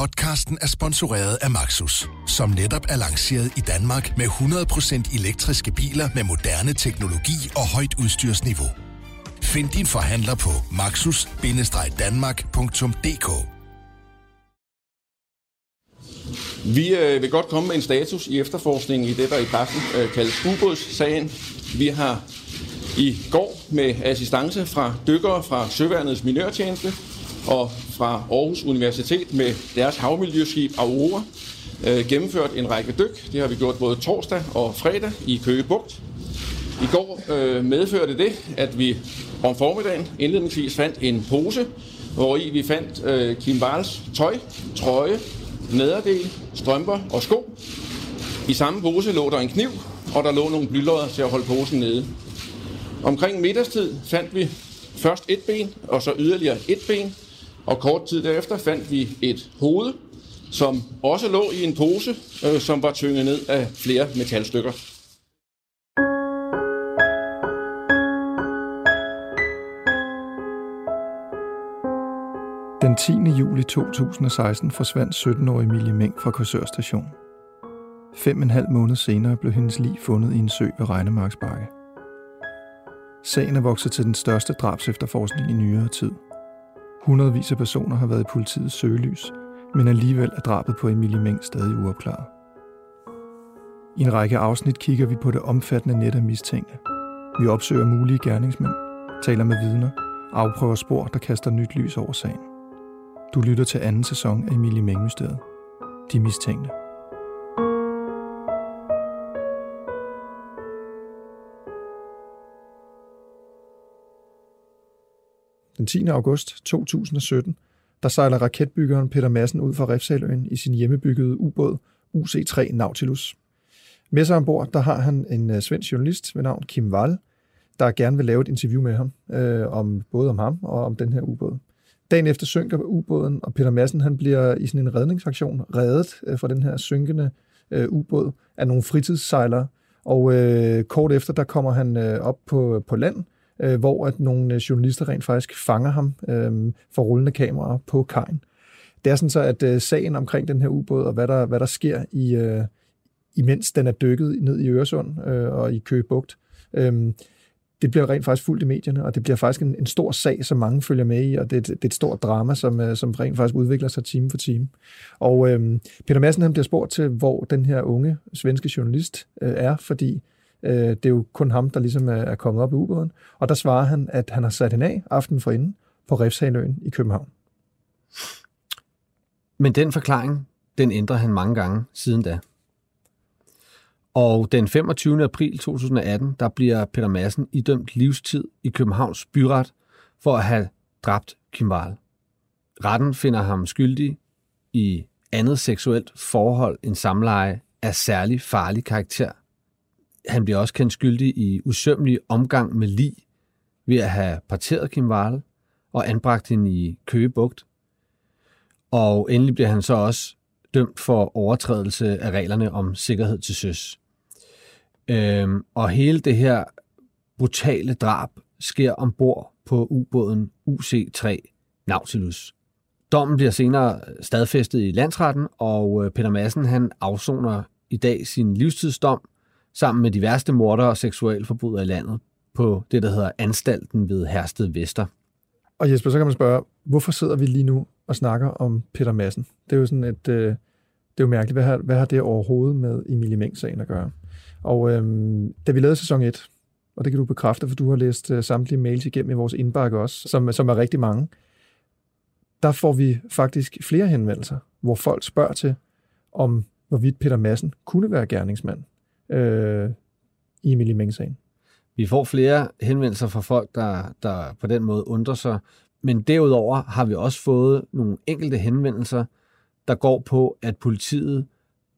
Podcasten er sponsoreret af Maxus, som netop er lanceret i Danmark med 100% elektriske biler med moderne teknologi og højt udstyrsniveau. Find din forhandler på maxus-danmark.dk Vi øh, vil godt komme med en status i efterforskningen i det, der i pressen øh, kaldes ubådssagen. Vi har i går med assistance fra dykkere fra Søværnets Minørtjeneste og fra Aarhus Universitet med deres havmiljøskib Aurora øh, gennemført en række dyk. Det har vi gjort både torsdag og fredag i Køge Bugt. I går øh, medførte det, at vi om formiddagen indledningsvis fandt en pose, hvor i vi fandt øh, Kim Barnes tøj, trøje, nederdel, strømper og sko. I samme pose lå der en kniv, og der lå nogle blylodder til at holde posen nede. Omkring middagstid fandt vi først et ben, og så yderligere et ben, og kort tid derefter fandt vi et hoved, som også lå i en pose, øh, som var tynget ned af flere metalstykker. Den 10. juli 2016 forsvandt 17-årige Emilie Meng fra Korsør station. Fem og en halv måned senere blev hendes lig fundet i en sø ved Regnemarksbakke. Sagen er vokset til den største drabs efterforskning i nyere tid. Hundredvis af personer har været i politiets søgelys, men alligevel er drabet på Emilie Meng stadig uopklaret. I en række afsnit kigger vi på det omfattende net af mistænkte. Vi opsøger mulige gerningsmænd, taler med vidner, afprøver spor, der kaster nyt lys over sagen. Du lytter til anden sæson af Emilie Meng Mysteriet. De mistænkte. Den 10. august 2017, der sejler raketbyggeren Peter Madsen ud fra Refsaløen i sin hjemmebyggede ubåd UC-3 Nautilus. Med sig ombord, der har han en øh, svensk journalist ved navn Kim Wall, der gerne vil lave et interview med ham, øh, om både om ham og om den her ubåd. Dagen efter synker ubåden, og Peter Madsen han bliver i sådan en redningsaktion reddet øh, fra den her synkende øh, ubåd af nogle fritidssejlere. Og øh, kort efter, der kommer han øh, op på, på land, øh, hvor at nogle øh, journalister rent faktisk fanger ham øh, for rullende kameraer på kajen. Det er sådan så, at øh, sagen omkring den her ubåd, og hvad der, hvad der sker i, øh, imens den er dykket ned i Øresund øh, og i Køge Bugt, øh, det bliver rent faktisk fuldt i medierne, og det bliver faktisk en, en stor sag, som mange følger med i, og det, det er et stort drama, som, øh, som rent faktisk udvikler sig time for time. Og øhm, Peter Madsen han bliver spurgt til, hvor den her unge svenske journalist øh, er, fordi øh, det er jo kun ham, der ligesom er, er kommet op i ubåden, og der svarer han, at han har sat hende af aften for inden på Refshaløen i København. Men den forklaring, den ændrer han mange gange siden da. Og den 25. april 2018, der bliver Peter Madsen idømt livstid i Københavns byret for at have dræbt Kim Wall. Retten finder ham skyldig i andet seksuelt forhold end samleje af særlig farlig karakter. Han bliver også kendt skyldig i usømmelig omgang med lig ved at have parteret Kim Wahl og anbragt hende i Køgebugt. Og endelig bliver han så også dømt for overtrædelse af reglerne om sikkerhed til søs. Øhm, og hele det her brutale drab sker ombord på ubåden UC-3 Nautilus. Dommen bliver senere stadfæstet i landsretten, og øh, Peter Madsen han afsoner i dag sin livstidsdom sammen med de værste morder og seksualforbrydere i landet på det, der hedder Anstalten ved Hersted Vester. Og Jesper, så kan man spørge, hvorfor sidder vi lige nu og snakker om Peter Madsen? Det er jo sådan et, øh, det er jo mærkeligt. Hvad har, hvad har det overhovedet med Emilie Meng-sagen at gøre? Og øhm, da vi lavede sæson 1, og det kan du bekræfte, for du har læst øh, samtlige mails igennem i vores indbakke også, som, som er rigtig mange, der får vi faktisk flere henvendelser, hvor folk spørger til, om hvorvidt Peter Madsen kunne være gerningsmand øh, i Emilie Meng-sagen. Vi får flere henvendelser fra folk, der, der på den måde undrer sig. Men derudover har vi også fået nogle enkelte henvendelser, der går på, at politiet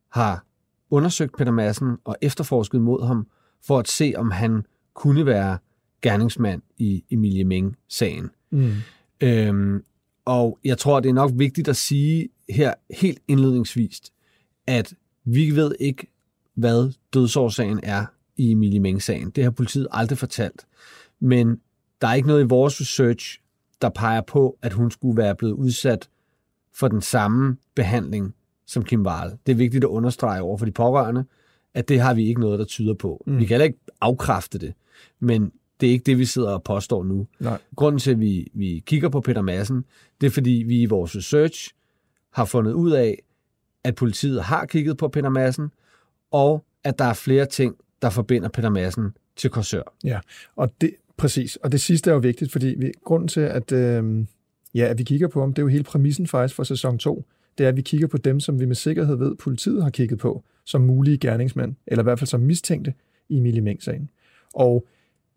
har undersøgt Peter Madsen og efterforsket mod ham, for at se, om han kunne være gerningsmand i Emilie Meng-sagen. Mm. Øhm, og jeg tror, det er nok vigtigt at sige her helt indledningsvist, at vi ved ikke, hvad dødsårsagen er i Emilie Meng-sagen. Det har politiet aldrig fortalt. Men der er ikke noget i vores research, der peger på, at hun skulle være blevet udsat for den samme behandling som Kim Wall. Det er vigtigt at understrege over for de pårørende, at det har vi ikke noget, der tyder på. Mm. Vi kan heller ikke afkræfte det, men det er ikke det, vi sidder og påstår nu. Nej. Grunden til, at vi, vi kigger på Peter Madsen, det er, fordi vi i vores research har fundet ud af, at politiet har kigget på Peter Madsen, og at der er flere ting, der forbinder Peter Madsen til Korsør. Ja, og det, præcis. Og det sidste er jo vigtigt, fordi vi, grunden til, at, øh, ja, at vi kigger på ham, det er jo hele præmissen faktisk for sæson 2, det er, at vi kigger på dem, som vi med sikkerhed ved, politiet har kigget på, som mulige gerningsmænd, eller i hvert fald som mistænkte i Emilie Meng-sagen. Og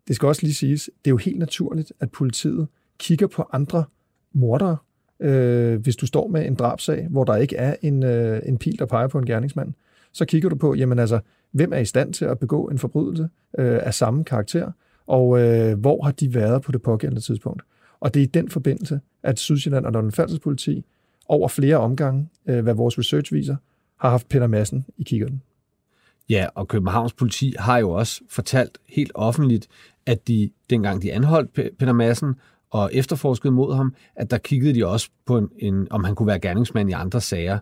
det skal også lige siges, det er jo helt naturligt, at politiet kigger på andre mordere, øh, hvis du står med en drabsag, hvor der ikke er en, øh, en pil, der peger på en gerningsmand. Så kigger du på, jamen altså, hvem er i stand til at begå en forbrydelse øh, af samme karakter, og øh, hvor har de været på det pågældende tidspunkt. Og det er i den forbindelse, at Sydsjælland og London politi over flere omgange, øh, hvad vores research viser, har haft Peter Madsen i kikkerten. Ja, og Københavns politi har jo også fortalt helt offentligt, at de, dengang de anholdt Peter Madsen og efterforskede mod ham, at der kiggede de også på, en, en, om han kunne være gerningsmand i andre sager.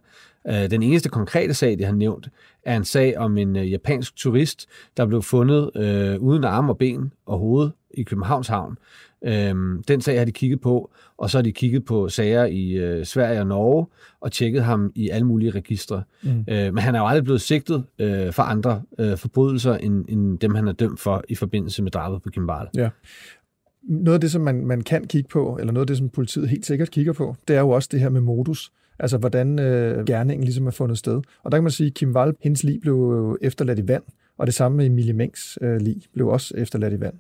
Øh, den eneste konkrete sag, det har nævnt, er en sag om en uh, japansk turist, der blev fundet øh, uden arme og ben og hoved i Københavns Havn. Øhm, den sag har de kigget på, og så har de kigget på sager i øh, Sverige og Norge, og tjekket ham i alle mulige registre. Mm. Øh, men han er jo aldrig blevet sigtet øh, for andre øh, forbrydelser, end, end dem han er dømt for i forbindelse med drabet på Kim Wall. Ja. Noget af det, som man, man kan kigge på, eller noget af det, som politiet helt sikkert kigger på, det er jo også det her med modus. Altså, hvordan øh, gerningen ligesom er fundet sted. Og der kan man sige, at Kim Wall, hendes liv blev efterladt i vand, og det samme med Emilie Mengs øh, liv blev også efterladt i vand.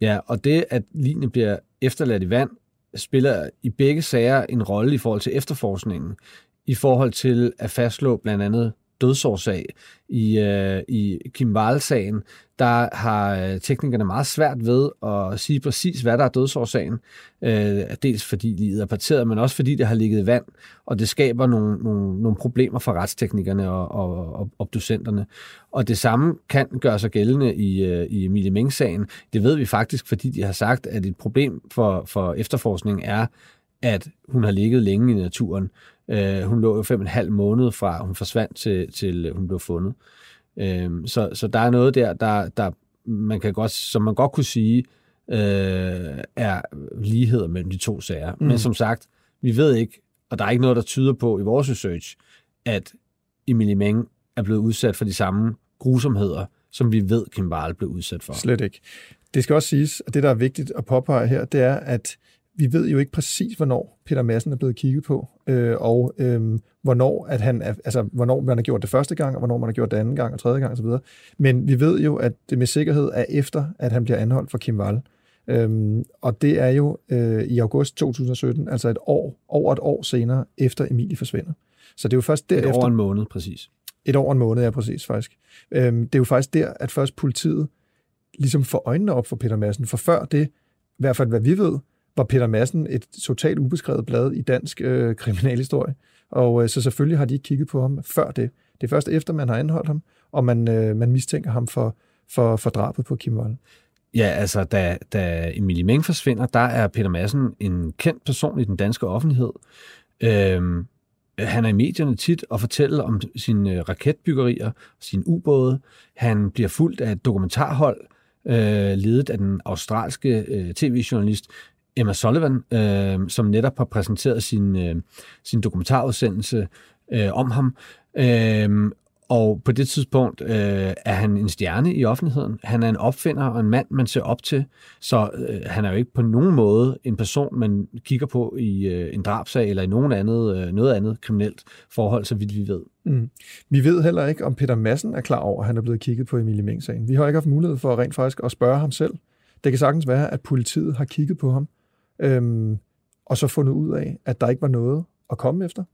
Ja, og det, at linjen bliver efterladt i vand, spiller i begge sager en rolle i forhold til efterforskningen, i forhold til at fastslå blandt andet dødsårsag. I, øh, i Kim Wall-sagen, der har øh, teknikerne meget svært ved at sige præcis, hvad der er dødsårsagen. Øh, dels fordi livet er parteret, men også fordi det har ligget i vand, og det skaber nogle, nogle, nogle problemer for retsteknikerne og, og, og obducenterne. Og det samme kan gøre sig gældende i, øh, i Emilie Meng-sagen. Det ved vi faktisk, fordi de har sagt, at et problem for, for efterforskning er, at hun har ligget længe i naturen. Øh, hun lå jo fem og en halv måned fra, hun forsvandt til, til hun blev fundet. Øh, så, så der er noget der, der, der man kan godt, som man godt kunne sige, øh, er ligheder mellem de to sager. Mm. Men som sagt, vi ved ikke, og der er ikke noget, der tyder på i vores research, at Emilie Meng er blevet udsat for de samme grusomheder, som vi ved, Kim Wall blev udsat for. Slet ikke. Det skal også siges, at det, der er vigtigt at påpege her, det er, at vi ved jo ikke præcis, hvornår Peter Madsen er blevet kigget på, øh, og øh, hvornår, at han er, altså, hvornår man har gjort det første gang, og hvornår man har gjort det anden gang og tredje gang osv. Men vi ved jo, at det med sikkerhed er efter, at han bliver anholdt for Kim Wall. Øhm, og det er jo øh, i august 2017, altså et år, over et år senere, efter Emilie forsvinder. Så det er jo først derefter... Et år en måned, præcis. Et år en måned, ja, præcis, faktisk. Øhm, det er jo faktisk der, at først politiet ligesom får øjnene op for Peter Madsen, for før det, i hvert fald hvad vi ved, var Peter Madsen et totalt ubeskrevet blad i dansk øh, kriminalhistorie. Og øh, så selvfølgelig har de ikke kigget på ham før det. Det er først efter, man har anholdt ham, og man, øh, man mistænker ham for, for, for drabet på Kim Wall. Ja, altså, da, da Emilie Meng forsvinder, der er Peter Madsen en kendt person i den danske offentlighed. Øhm, han er i medierne tit og fortæller om sine øh, raketbyggerier, sine ubåde. Han bliver fuldt af et dokumentarhold, øh, ledet af den australske øh, tv-journalist Emma Sullivan, øh, som netop har præsenteret sin, øh, sin dokumentarudsendelse øh, om ham. Øh, og på det tidspunkt øh, er han en stjerne i offentligheden. Han er en opfinder og en mand, man ser op til. Så øh, han er jo ikke på nogen måde en person, man kigger på i øh, en drabsag eller i nogen andet, øh, noget andet kriminelt forhold, så vidt vi ved. Mm. Vi ved heller ikke, om Peter Madsen er klar over, at han er blevet kigget på Emilie Meng-sagen. Vi har ikke haft mulighed for rent faktisk at spørge ham selv. Det kan sagtens være, at politiet har kigget på ham øhm, og så fundet ud af, at der ikke var noget at komme efter.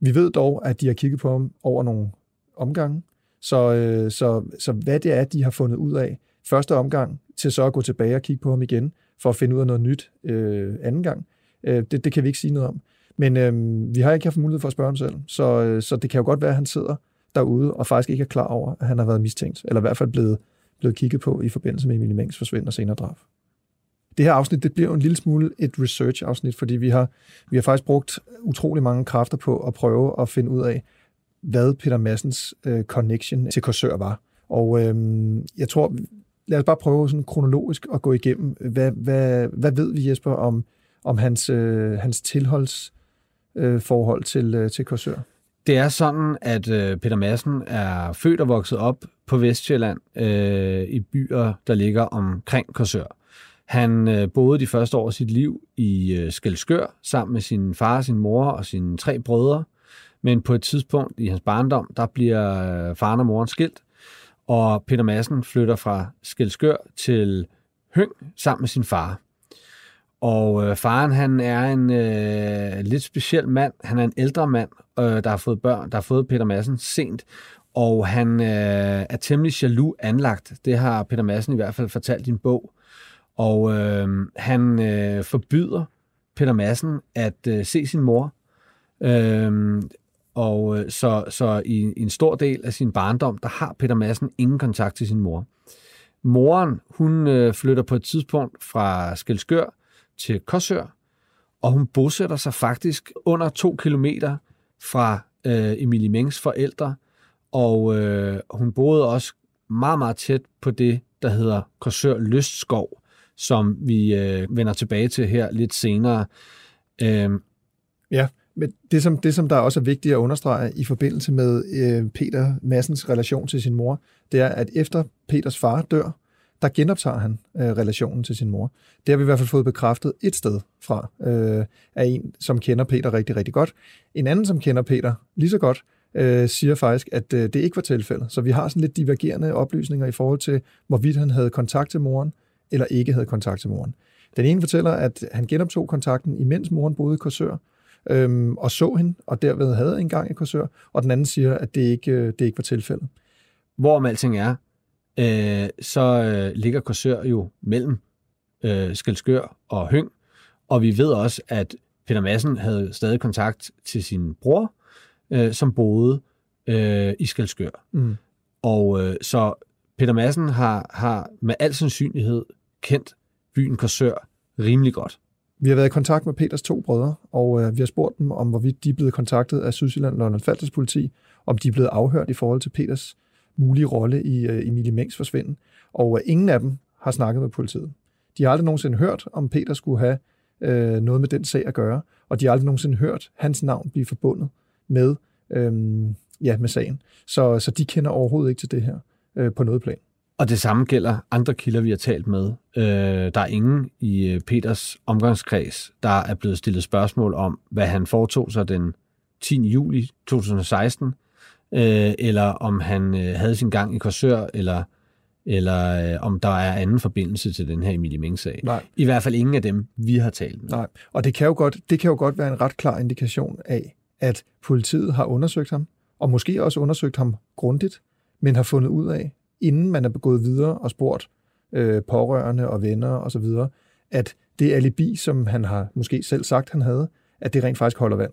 Vi ved dog, at de har kigget på ham over nogle omgange, så, øh, så, så hvad det er, de har fundet ud af første omgang, til så at gå tilbage og kigge på ham igen, for at finde ud af noget nyt øh, anden gang, øh, det, det kan vi ikke sige noget om. Men øh, vi har ikke haft mulighed for at spørge ham selv, så, øh, så det kan jo godt være, at han sidder derude og faktisk ikke er klar over, at han har været mistænkt, eller i hvert fald blevet, blevet kigget på i forbindelse med Emilie Mengs forsvind og senere drab det her afsnit, det bliver jo en lille smule et research-afsnit, fordi vi har, vi har faktisk brugt utrolig mange kræfter på at prøve at finde ud af, hvad Peter Massens øh, connection til Korsør var. Og øh, jeg tror, lad os bare prøve sådan kronologisk at gå igennem, hvad, hvad, hvad ved vi, Jesper, om, om hans, øh, hans tilholdsforhold øh, til, øh, til Korsør? Det er sådan, at øh, Peter Madsen er født og vokset op på Vestjylland øh, i byer, der ligger omkring Korsør. Han øh, boede de første år af sit liv i øh, Skelskør sammen med sin far, sin mor og sine tre brødre. Men på et tidspunkt i hans barndom, der bliver øh, faren og moren skilt, og Peter Madsen flytter fra Skelskør til Høng sammen med sin far. Og øh, faren, han er en øh, lidt speciel mand. Han er en ældre mand, øh, der har fået børn, der har fået Peter Madsen sent. Og han øh, er temmelig jaloux anlagt. Det har Peter Madsen i hvert fald fortalt i en bog. Og øh, han øh, forbyder Peter Madsen at øh, se sin mor. Øh, og øh, så, så i, i en stor del af sin barndom, der har Peter Madsen ingen kontakt til sin mor. Moren, hun øh, flytter på et tidspunkt fra Skelskør til Korsør, og hun bosætter sig faktisk under to kilometer fra øh, Emilie Mengs forældre, og øh, hun boede også meget, meget tæt på det, der hedder Korsør Lystskov, som vi øh, vender tilbage til her lidt senere. Øh, ja, men det som, det, som der også er vigtigt at understrege i forbindelse med øh, Peter Massens relation til sin mor, det er, at efter Peters far dør, der genoptager han øh, relationen til sin mor. Det har vi i hvert fald fået bekræftet et sted fra, øh, af en, som kender Peter rigtig, rigtig godt. En anden, som kender Peter lige så godt, øh, siger faktisk, at øh, det ikke var tilfældet. Så vi har sådan lidt divergerende oplysninger i forhold til, hvorvidt han havde kontakt til moren, eller ikke havde kontakt til moren. Den ene fortæller, at han genoptog kontakten, imens moren boede i Korsør, øhm, og så hende, og derved havde en gang i Korsør, og den anden siger, at det ikke, øh, det ikke var tilfældet. Hvorom alting er, øh, så øh, ligger Korsør jo mellem øh, Skelskør og Høng, og vi ved også, at Peter Madsen havde stadig kontakt til sin bror, øh, som boede øh, i Skelskør. Mm. Og øh, så Peter Madsen har, har med al sandsynlighed kendt byen Korsør rimelig godt. Vi har været i kontakt med Peters to brødre, og øh, vi har spurgt dem om, hvorvidt de er blevet kontaktet af Sydsjælland London Falters politi, om de er blevet afhørt i forhold til Peters mulige rolle i øh, Emilie Mængs forsvinden. Og øh, ingen af dem har snakket med politiet. De har aldrig nogensinde hørt, om Peter skulle have øh, noget med den sag at gøre, og de har aldrig nogensinde hørt hans navn blive forbundet med, øh, ja, med sagen. Så, så de kender overhovedet ikke til det her øh, på noget plan. Og det samme gælder andre kilder, vi har talt med. Øh, der er ingen i øh, Peters omgangskreds, der er blevet stillet spørgsmål om, hvad han foretog sig den 10. juli 2016, øh, eller om han øh, havde sin gang i Korsør, eller, eller øh, om der er anden forbindelse til den her Emilie Ming-sag. Nej. I hvert fald ingen af dem, vi har talt med. Nej, og det kan, jo godt, det kan jo godt være en ret klar indikation af, at politiet har undersøgt ham, og måske også undersøgt ham grundigt, men har fundet ud af, inden man er gået videre og spurgt øh, pårørende og venner osv., og at det alibi, som han har måske selv sagt, han havde, at det rent faktisk holder vand.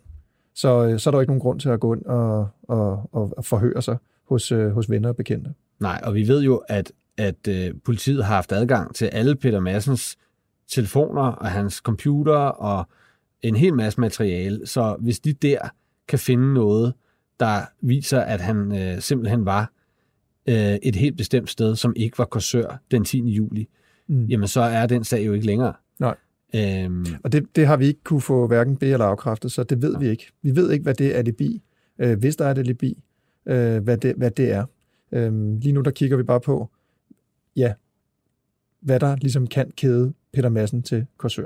Så, øh, så er der ikke nogen grund til at gå ind og, og, og forhøre sig hos, øh, hos venner og bekendte. Nej, og vi ved jo, at, at øh, politiet har haft adgang til alle Peter Massens telefoner og hans computer og en hel masse materiale. Så hvis de der kan finde noget, der viser, at han øh, simpelthen var øh, et helt bestemt sted, som ikke var Korsør den 10. juli, mm. jamen så er den sag jo ikke længere. Nej. Øhm, og det, det har vi ikke kunne få hverken be- eller afkræftet, så det ved nej. vi ikke. Vi ved ikke, hvad det er alibi, øh, hvis der er et alibi, øh, hvad, det, hvad det er. Øh, lige nu der kigger vi bare på, ja, hvad der ligesom kan kæde Peter Madsen til Korsør.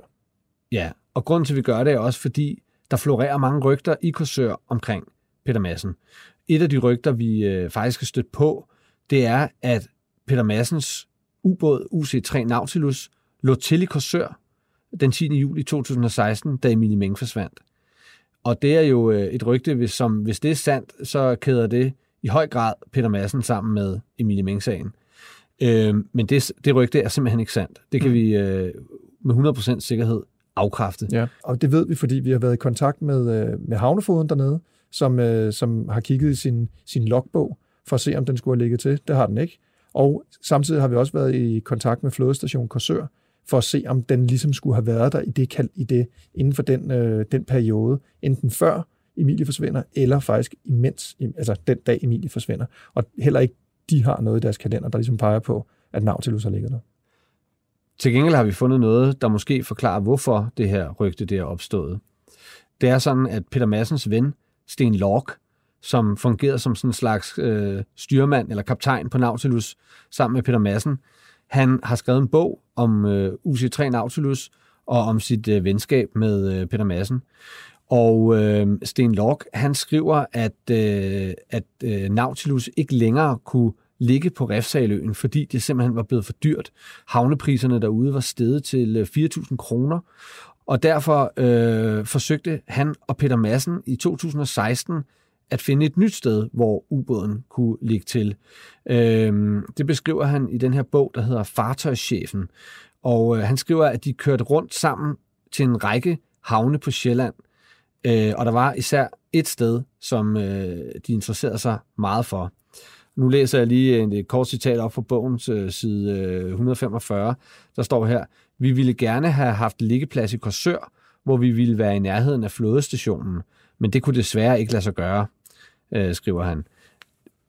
Ja, og grunden til, at vi gør det, er også fordi, der florerer mange rygter i Korsør omkring Peter Madsen. Et af de rygter, vi øh, faktisk har stødt på, det er, at Peter Massens ubåd UC-3 Nautilus lå til i Korsør den 10. juli 2016, da Emilie Meng forsvandt. Og det er jo øh, et rygte, hvis, som hvis det er sandt, så kæder det i høj grad Peter Madsen sammen med Emilie Meng-sagen. Øh, men det, det rygte er simpelthen ikke sandt. Det kan mm. vi øh, med 100% sikkerhed afkræfte. Ja, og det ved vi, fordi vi har været i kontakt med, øh, med havnefoden dernede, som, øh, som har kigget i sin, sin logbog, for at se, om den skulle have ligget til. Det har den ikke. Og samtidig har vi også været i kontakt med flådestation Korsør, for at se, om den ligesom skulle have været der i det, i det, inden for den, øh, den periode, enten før Emilie forsvinder, eller faktisk imens, altså den dag Emilie forsvinder. Og heller ikke de har noget i deres kalender, der ligesom peger på, at Nautilus har ligget der. Til gengæld har vi fundet noget, der måske forklarer, hvorfor det her rygte det er opstået. Det er sådan, at Peter Massens ven, Sten Lork, som fungerede som sådan en slags øh, styrmand eller kaptajn på Nautilus sammen med Peter Madsen. han har skrevet en bog om øh, UC3 Nautilus og om sit øh, venskab med øh, Peter Madsen. Og øh, Sten Lok, han skriver, at, øh, at øh, Nautilus ikke længere kunne ligge på Refsaløen, fordi det simpelthen var blevet for dyrt. Havnepriserne derude var steget til øh, 4.000 kroner, og derfor øh, forsøgte han og Peter Madsen i 2016 at finde et nyt sted, hvor ubåden kunne ligge til. Øh, det beskriver han i den her bog, der hedder Fartøjschefen. Og øh, han skriver, at de kørte rundt sammen til en række havne på Sjælland. Øh, og der var især et sted, som øh, de interesserede sig meget for. Nu læser jeg lige en, et kort citat op fra bogens øh, side øh, 145. Der står her, vi ville gerne have haft liggeplads i Korsør, hvor vi ville være i nærheden af flådestationen, men det kunne desværre ikke lade sig gøre, øh, skriver han.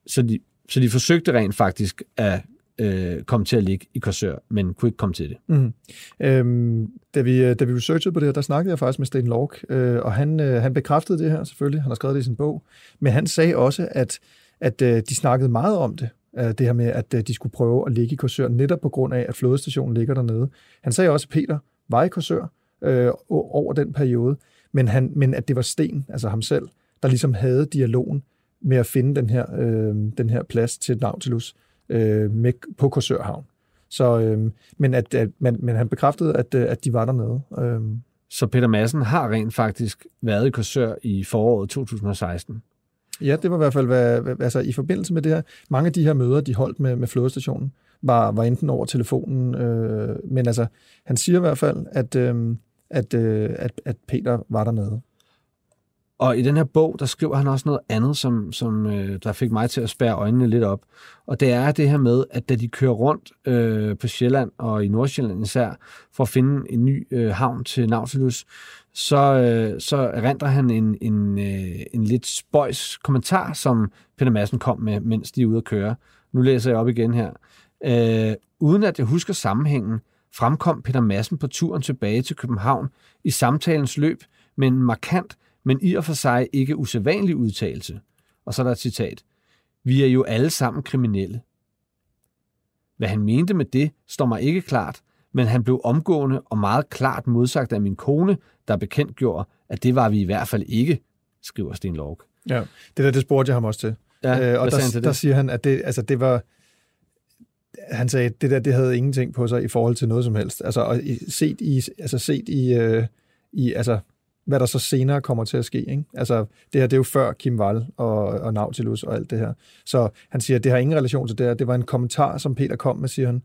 Så de, så de forsøgte rent faktisk at øh, komme til at ligge i Korsør, men kunne ikke komme til det. Mm. Øhm, da, vi, øh, da vi researchede på det her, der snakkede jeg faktisk med Sten Lork, øh, og han, øh, han bekræftede det her selvfølgelig, han har skrevet det i sin bog, men han sagde også, at at øh, de snakkede meget om det, øh, det her med, at øh, de skulle prøve at ligge i Korsør, netop på grund af, at flådestationen ligger dernede. Han sagde også, at Peter var i Korsør øh, over den periode, men, han, men at det var Sten, altså ham selv, der ligesom havde dialogen med at finde den her, øh, den her plads til Nautilus øh, med, på Korsør Havn. Så, øh, men, at, at, men, men han bekræftede, at, øh, at de var dernede. Øh. Så Peter Madsen har rent faktisk været i Korsør i foråret 2016? Ja, det var i hvert fald, hvad, altså i forbindelse med det her, mange af de her møder, de holdt med, med flådestationen, var, var enten over telefonen, øh, men altså, han siger i hvert fald, at, øh, at, øh, at, at Peter var dernede. Og i den her bog, der skriver han også noget andet, som, som øh, der fik mig til at spære øjnene lidt op. Og det er det her med, at da de kører rundt øh, på Sjælland og i Nordsjælland især, for at finde en ny øh, havn til Nautilus, så, øh, så erindrer han en, en, øh, en lidt spøjs kommentar, som Peter Madsen kom med, mens de er ude at køre. Nu læser jeg op igen her. Øh, uden at jeg husker sammenhængen, fremkom Peter Madsen på turen tilbage til København i samtalens løb med en markant, men i og for sig ikke usædvanlig udtalelse. Og så er der et citat. Vi er jo alle sammen kriminelle. Hvad han mente med det, står mig ikke klart, men han blev omgående og meget klart modsagt af min kone, der bekendtgjorde, at det var vi i hvert fald ikke, skriver Sten Lork. Ja, det der, det spurgte jeg ham også til. Ja, øh, og der, det? der siger han, at det, altså, det var... Han sagde, at det der, det havde ingenting på sig i forhold til noget som helst. Altså, og set i, altså set i, øh, i altså, hvad der så senere kommer til at ske. Ikke? Altså, det her, det er jo før Kim Wall og, og Nautilus og alt det her. Så han siger, at det har ingen relation til det her. Det var en kommentar, som Peter kom med, siger han,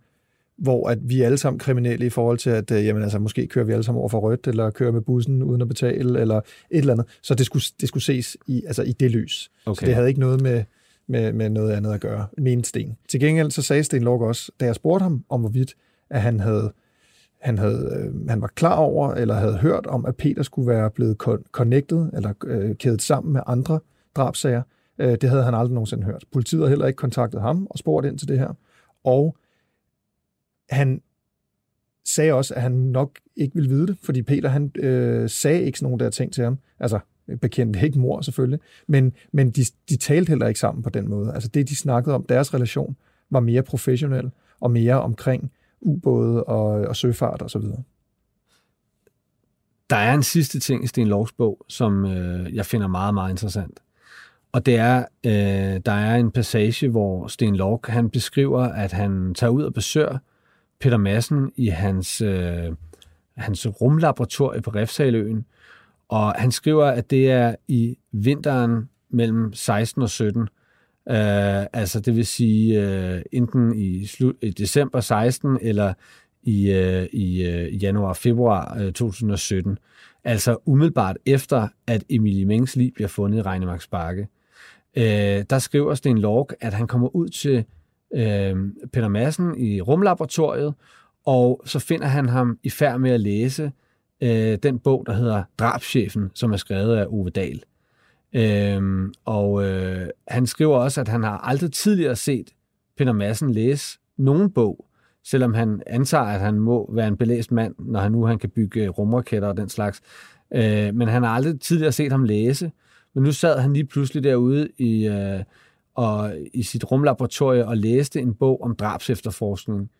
hvor at vi er alle sammen kriminelle i forhold til, at øh, jamen, altså, måske kører vi alle sammen over for rødt, eller kører med bussen uden at betale, eller et eller andet. Så det skulle, det skulle ses i, altså, i det lys. Okay. Så det havde ikke noget med, med, med noget andet at gøre, mente Sten. Til gengæld så sagde Sten Lok også, da jeg spurgte ham om hvorvidt, at han havde han, havde, øh, han var klar over, eller havde hørt om, at Peter skulle være blevet connected, eller øh, kædet sammen med andre drabsager. Øh, det havde han aldrig nogensinde hørt. Politiet havde heller ikke kontaktet ham og spurgt ind til det her. Og han sagde også, at han nok ikke ville vide det, fordi Peter han øh, sagde ikke sådan nogle der ting til ham. Altså, bekendte ikke mor selvfølgelig, men, men de, de talte heller ikke sammen på den måde. Altså det, de snakkede om, deres relation, var mere professionel og mere omkring ubåde og, og søfart og så videre. Der er en sidste ting i Sten Lovs bog, som øh, jeg finder meget, meget interessant. Og det er, øh, der er en passage, hvor Sten Lork, han beskriver, at han tager ud og besøger Peter Madsen i hans, øh, hans rumlaboratorie på Refsaløen, og han skriver, at det er i vinteren mellem 16 og 17, øh, altså det vil sige øh, enten i, slut, i december 16 eller i, øh, i øh, januar-februar øh, 2017. Altså umiddelbart efter, at Emilie Mengs liv bliver fundet i Regnemarks Bakke. Øh, der skriver Sten Lorg, at han kommer ud til øh, Peter Madsen i rumlaboratoriet, Og så finder han ham i færd med at læse øh, den bog, der hedder Drabschefen, som er skrevet af Ove Dahl. Øhm, og øh, han skriver også, at han har aldrig tidligere set Peter Madsen læse nogen bog, selvom han antager, at han må være en belæst mand, når han nu han kan bygge rumraketter og den slags. Øh, men han har aldrig tidligere set ham læse. Men nu sad han lige pludselig derude i, øh, og, i sit rumlaboratorie og læste en bog om drabsefterforskning.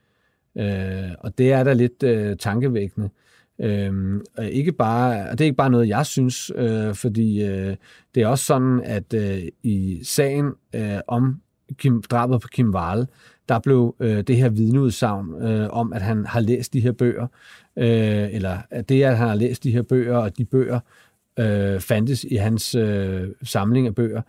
Øh, og det er da lidt øh, tankevækkende. Øhm, ikke bare, det er ikke bare noget, jeg synes, øh, fordi øh, det er også sådan, at øh, i sagen øh, om Kim, drabet på Kim Wahl, der blev øh, det her vidneudsagn øh, om, at han har læst de her bøger, øh, eller at det, at han har læst de her bøger, og de bøger øh, fandtes i hans øh, samling af bøger,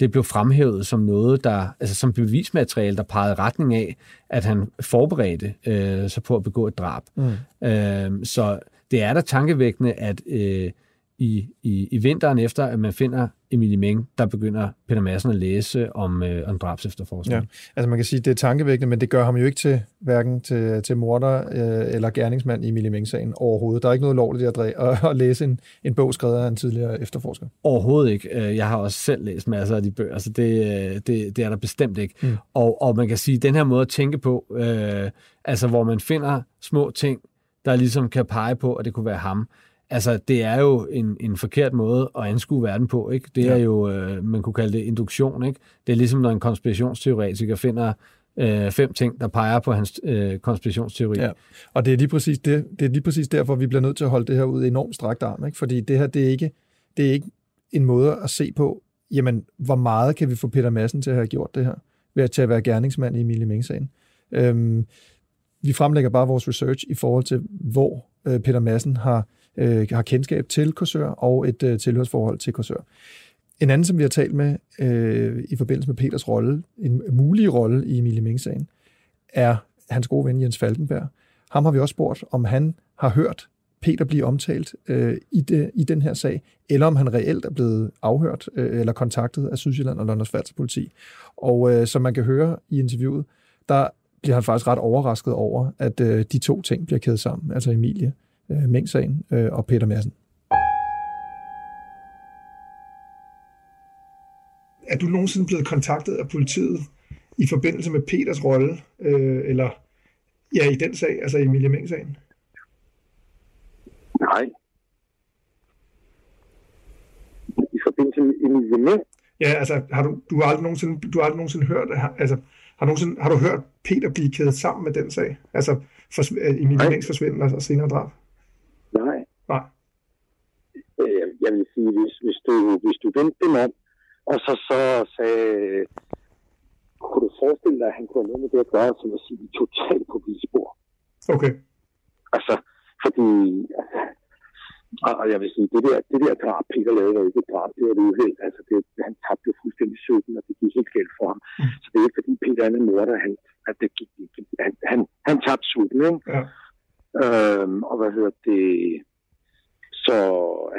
det blev fremhævet som noget, der, altså som bevismateriale, der pegede retning af, at han forberedte øh, sig på at begå et drab. Mm. Øh, så det er da tankevækkende, at øh, i, i, i vinteren efter, at man finder Emilie Meng, der begynder Peter Madsen at læse om, øh, om drabs efterforskning. Ja. Altså man kan sige, at det er tankevækkende, men det gør ham jo ikke til hverken til, til morder øh, eller gerningsmand i Emilie Meng-sagen overhovedet. Der er ikke noget lovligt at, at, at læse en, en bog skrevet af en tidligere efterforsker. Overhovedet ikke. Øh, jeg har også selv læst masser af de bøger, så altså det, øh, det, det er der bestemt ikke. Mm. Og, og man kan sige, at den her måde at tænke på, øh, altså hvor man finder små ting, der ligesom kan pege på, at det kunne være ham, Altså, det er jo en, en forkert måde at anskue verden på, ikke? Det ja. er jo, øh, man kunne kalde det induktion, ikke? Det er ligesom, når en konspirationsteoretiker finder øh, fem ting, der peger på hans øh, konspirationsteori. Ja. Og det er, lige præcis det, det er lige præcis derfor, vi bliver nødt til at holde det her ud i enormt strakt arm, ikke? Fordi det her, det er ikke, det er ikke en måde at se på, jamen, hvor meget kan vi få Peter Madsen til at have gjort det her, ved at tage at være gerningsmand i Emilie Meng-sagen. Øhm, vi fremlægger bare vores research i forhold til, hvor øh, Peter Madsen har øh, har kendskab til Korsør og et øh, tilhørsforhold til Korsør. En anden, som vi har talt med øh, i forbindelse med Peters rolle, en mulig rolle i Emilie Ming-sagen, er hans gode ven Jens Falkenberg. Ham har vi også spurgt, om han har hørt Peter blive omtalt øh, i, det, i den her sag, eller om han reelt er blevet afhørt øh, eller kontaktet af Sydsjælland og Londons Falds politi. Og øh, som man kan høre i interviewet, der bliver han faktisk ret overrasket over, at øh, de to ting bliver kædet sammen, altså Emilie øh, Meng-sagen øh, og Peter Madsen. Er du nogensinde blevet kontaktet af politiet i forbindelse med Peters rolle, øh, eller ja, i den sag, altså Emilie Meng-sagen? Nej. I forbindelse med Emilie Meng? Ja, altså, har du, du, har aldrig nogensinde, du har aldrig nogensinde hørt, altså, har, nogensinde, har du hørt Peter blive kædet sammen med den sag? Altså, for, Emilie Mengs forsvinden og senere drab? Øh, jeg vil sige, hvis, hvis, du, hvis du vendte dem om, og så, så sagde, kunne du forestille dig, at han kunne have noget med det at gøre, som at sige, totalt på vildspor. Okay. Altså, fordi, altså, og jeg vil sige, det der, det der drab, Peter lavede var ikke et drab, det var et uheld. Altså, det, han tabte jo fuldstændig søden, og det gik helt galt for ham. Mm. Så det er ikke fordi Peter er en morder, han, at det gik, han, han, han tabte søden, ikke? Ja. Øhm, og hvad hedder det? Så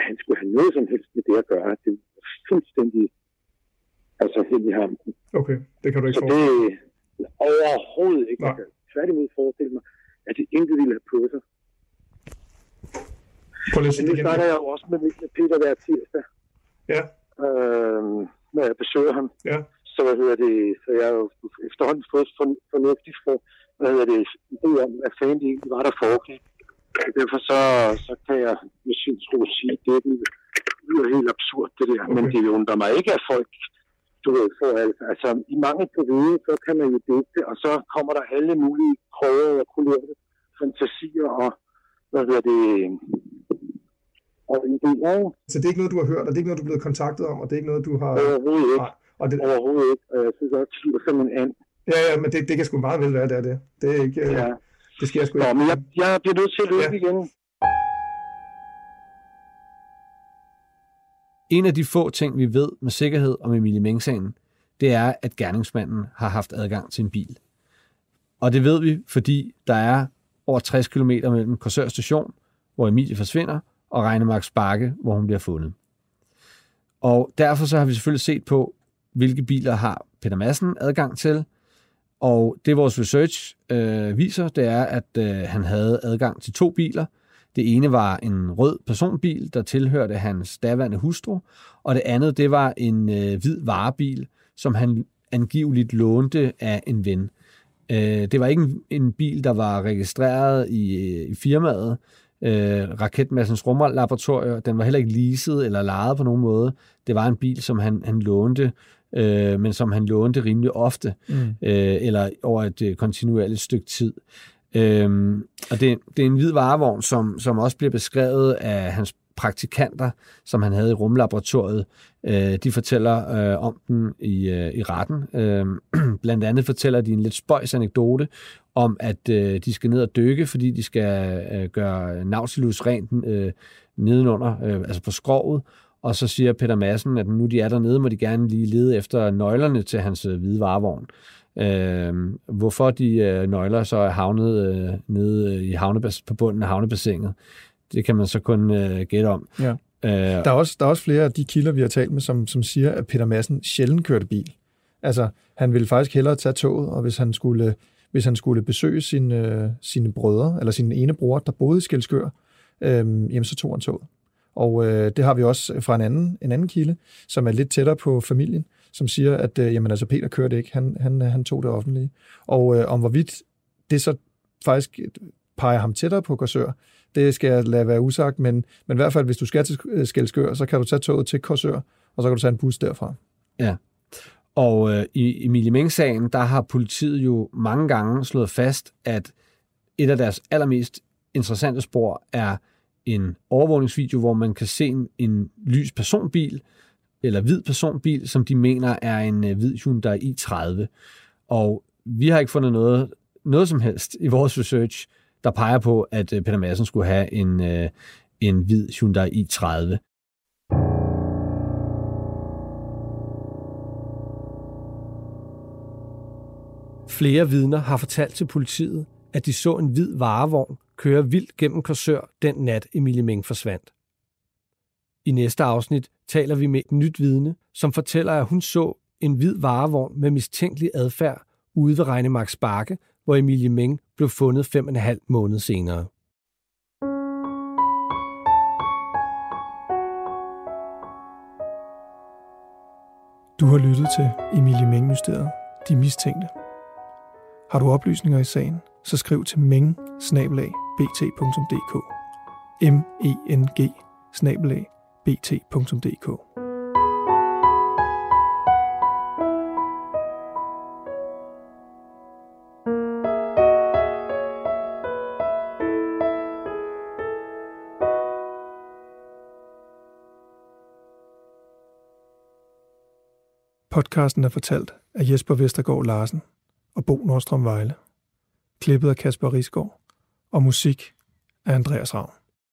han skulle have noget som helst med det at gøre. Det er fuldstændig altså helt i ham. Okay, det kan du ikke Så det overhovedet ikke. Nej. Jeg kan tværtimod forestille mig, at det ikke ville have på sig. Prøv lige Men nu starter jeg jo også med, med Peter hver tirsdag. Ja. Øhm, når jeg besøger ham. Ja. Så hvad hedder det, så jeg har jo efterhånden fået fornuftigt for, hvad hedder det, idé om, hvad fanden det egentlig var, der foregik. Derfor så, så kan jeg med sin tro sige, at det lyder helt absurd, det der. Okay. Men det undrer mig ikke, at folk, du ved, får altså, i mange på vide, så kan man jo det, og så kommer der alle mulige prøver og kulørte fantasier og, hvad hedder det, og idéer. Så det er ikke noget, du har hørt, og det er ikke noget, du er blevet kontaktet om, og det er ikke noget, du har... Overhovedet ikke. og det... Overhovedet ikke. Og jeg synes også, det er som en and. Ja, ja, men det, det kan sgu meget vel være, det er det. Det er ikke... Ja. Det sker sgu ikke. Nå, men jeg, jeg bliver nødt til at løbe ja. igen. En af de få ting, vi ved med sikkerhed om Emilie Meng-sagen, det er, at gerningsmanden har haft adgang til en bil. Og det ved vi, fordi der er over 60 km mellem Korsør station, hvor Emilie forsvinder, og Regnemarks Bakke, hvor hun bliver fundet. Og derfor så har vi selvfølgelig set på, hvilke biler har Peter Madsen adgang til, og det vores research øh, viser, det er, at øh, han havde adgang til to biler. Det ene var en rød personbil, der tilhørte hans daværende hustru, og det andet, det var en øh, hvid varebil, som han angiveligt lånte af en ven. Øh, det var ikke en, en bil, der var registreret i, øh, i firmaet, øh, Raketmassens rumlaboratorium. Den var heller ikke leaset eller lejet på nogen måde. Det var en bil, som han, han lånte, øh, men som han lånte rimelig ofte, mm. øh, eller over et øh, kontinuerligt stykke tid. Øhm, og det, det er en hvid varevogn, som, som også bliver beskrevet af hans praktikanter, som han havde i rumlaboratoriet. Øh, de fortæller øh, om den i, øh, i retten. Øh, blandt andet fortæller de en lidt spøjs anekdote om, at øh, de skal ned og dykke, fordi de skal øh, gøre Nautilus rent øh, nedenunder, øh, altså på skrovet. Og så siger Peter Madsen, at nu de er dernede, må de gerne lige lede efter nøglerne til hans øh, hvide varevogn. Øh, hvorfor de øh, nøgler så er havnet øh, nede i havnebas- på bunden af havnebassinet, det kan man så kun øh, gætte om. Ja. Øh, der, er også, der er også flere af de kilder, vi har talt med, som, som siger, at Peter Madsen sjældent kørte bil. Altså, han ville faktisk hellere tage toget, og hvis han skulle, hvis han skulle besøge sine, øh, sine brødre, eller sin ene bror, der boede i Skelskør, øh, jamen så tog han toget. Og øh, det har vi også fra en anden, en anden kilde, som er lidt tættere på familien, som siger, at øh, jamen, altså, Peter kørte ikke, han, han, han tog det offentlige. Og øh, om hvorvidt det så faktisk peger ham tættere på Korsør, det skal jeg lade være usagt, men, men i hvert fald, hvis du skal til Skelskør, øh, så kan du tage toget til Korsør, og så kan du tage en bus derfra. Ja, og øh, i Emilie Meng-sagen, der har politiet jo mange gange slået fast, at et af deres allermest interessante spor er en overvågningsvideo, hvor man kan se en, en lys personbil, eller hvid personbil, som de mener er en øh, hvid Hyundai i30. Og vi har ikke fundet noget, noget som helst i vores research, der peger på, at øh, Peter Madsen skulle have en, øh, en hvid Hyundai i30. Flere vidner har fortalt til politiet, at de så en hvid varevogn kører vildt gennem Korsør den nat Emilie Meng forsvandt. I næste afsnit taler vi med et nyt vidne, som fortæller, at hun så en hvid varevogn med mistænkelig adfærd ude ved Regnemarks Bakke, hvor Emilie Meng blev fundet fem og en halv måned senere. Du har lyttet til Emilie Meng-mysteriet, De Mistænkte. Har du oplysninger i sagen, så skriv til meng bt.dk m e n g bt.dk Podcasten er fortalt af Jesper Vestergaard Larsen og Bo Nordstrøm Vejle. Klippet af Kasper Risgaard og musik af Andreas Ravn.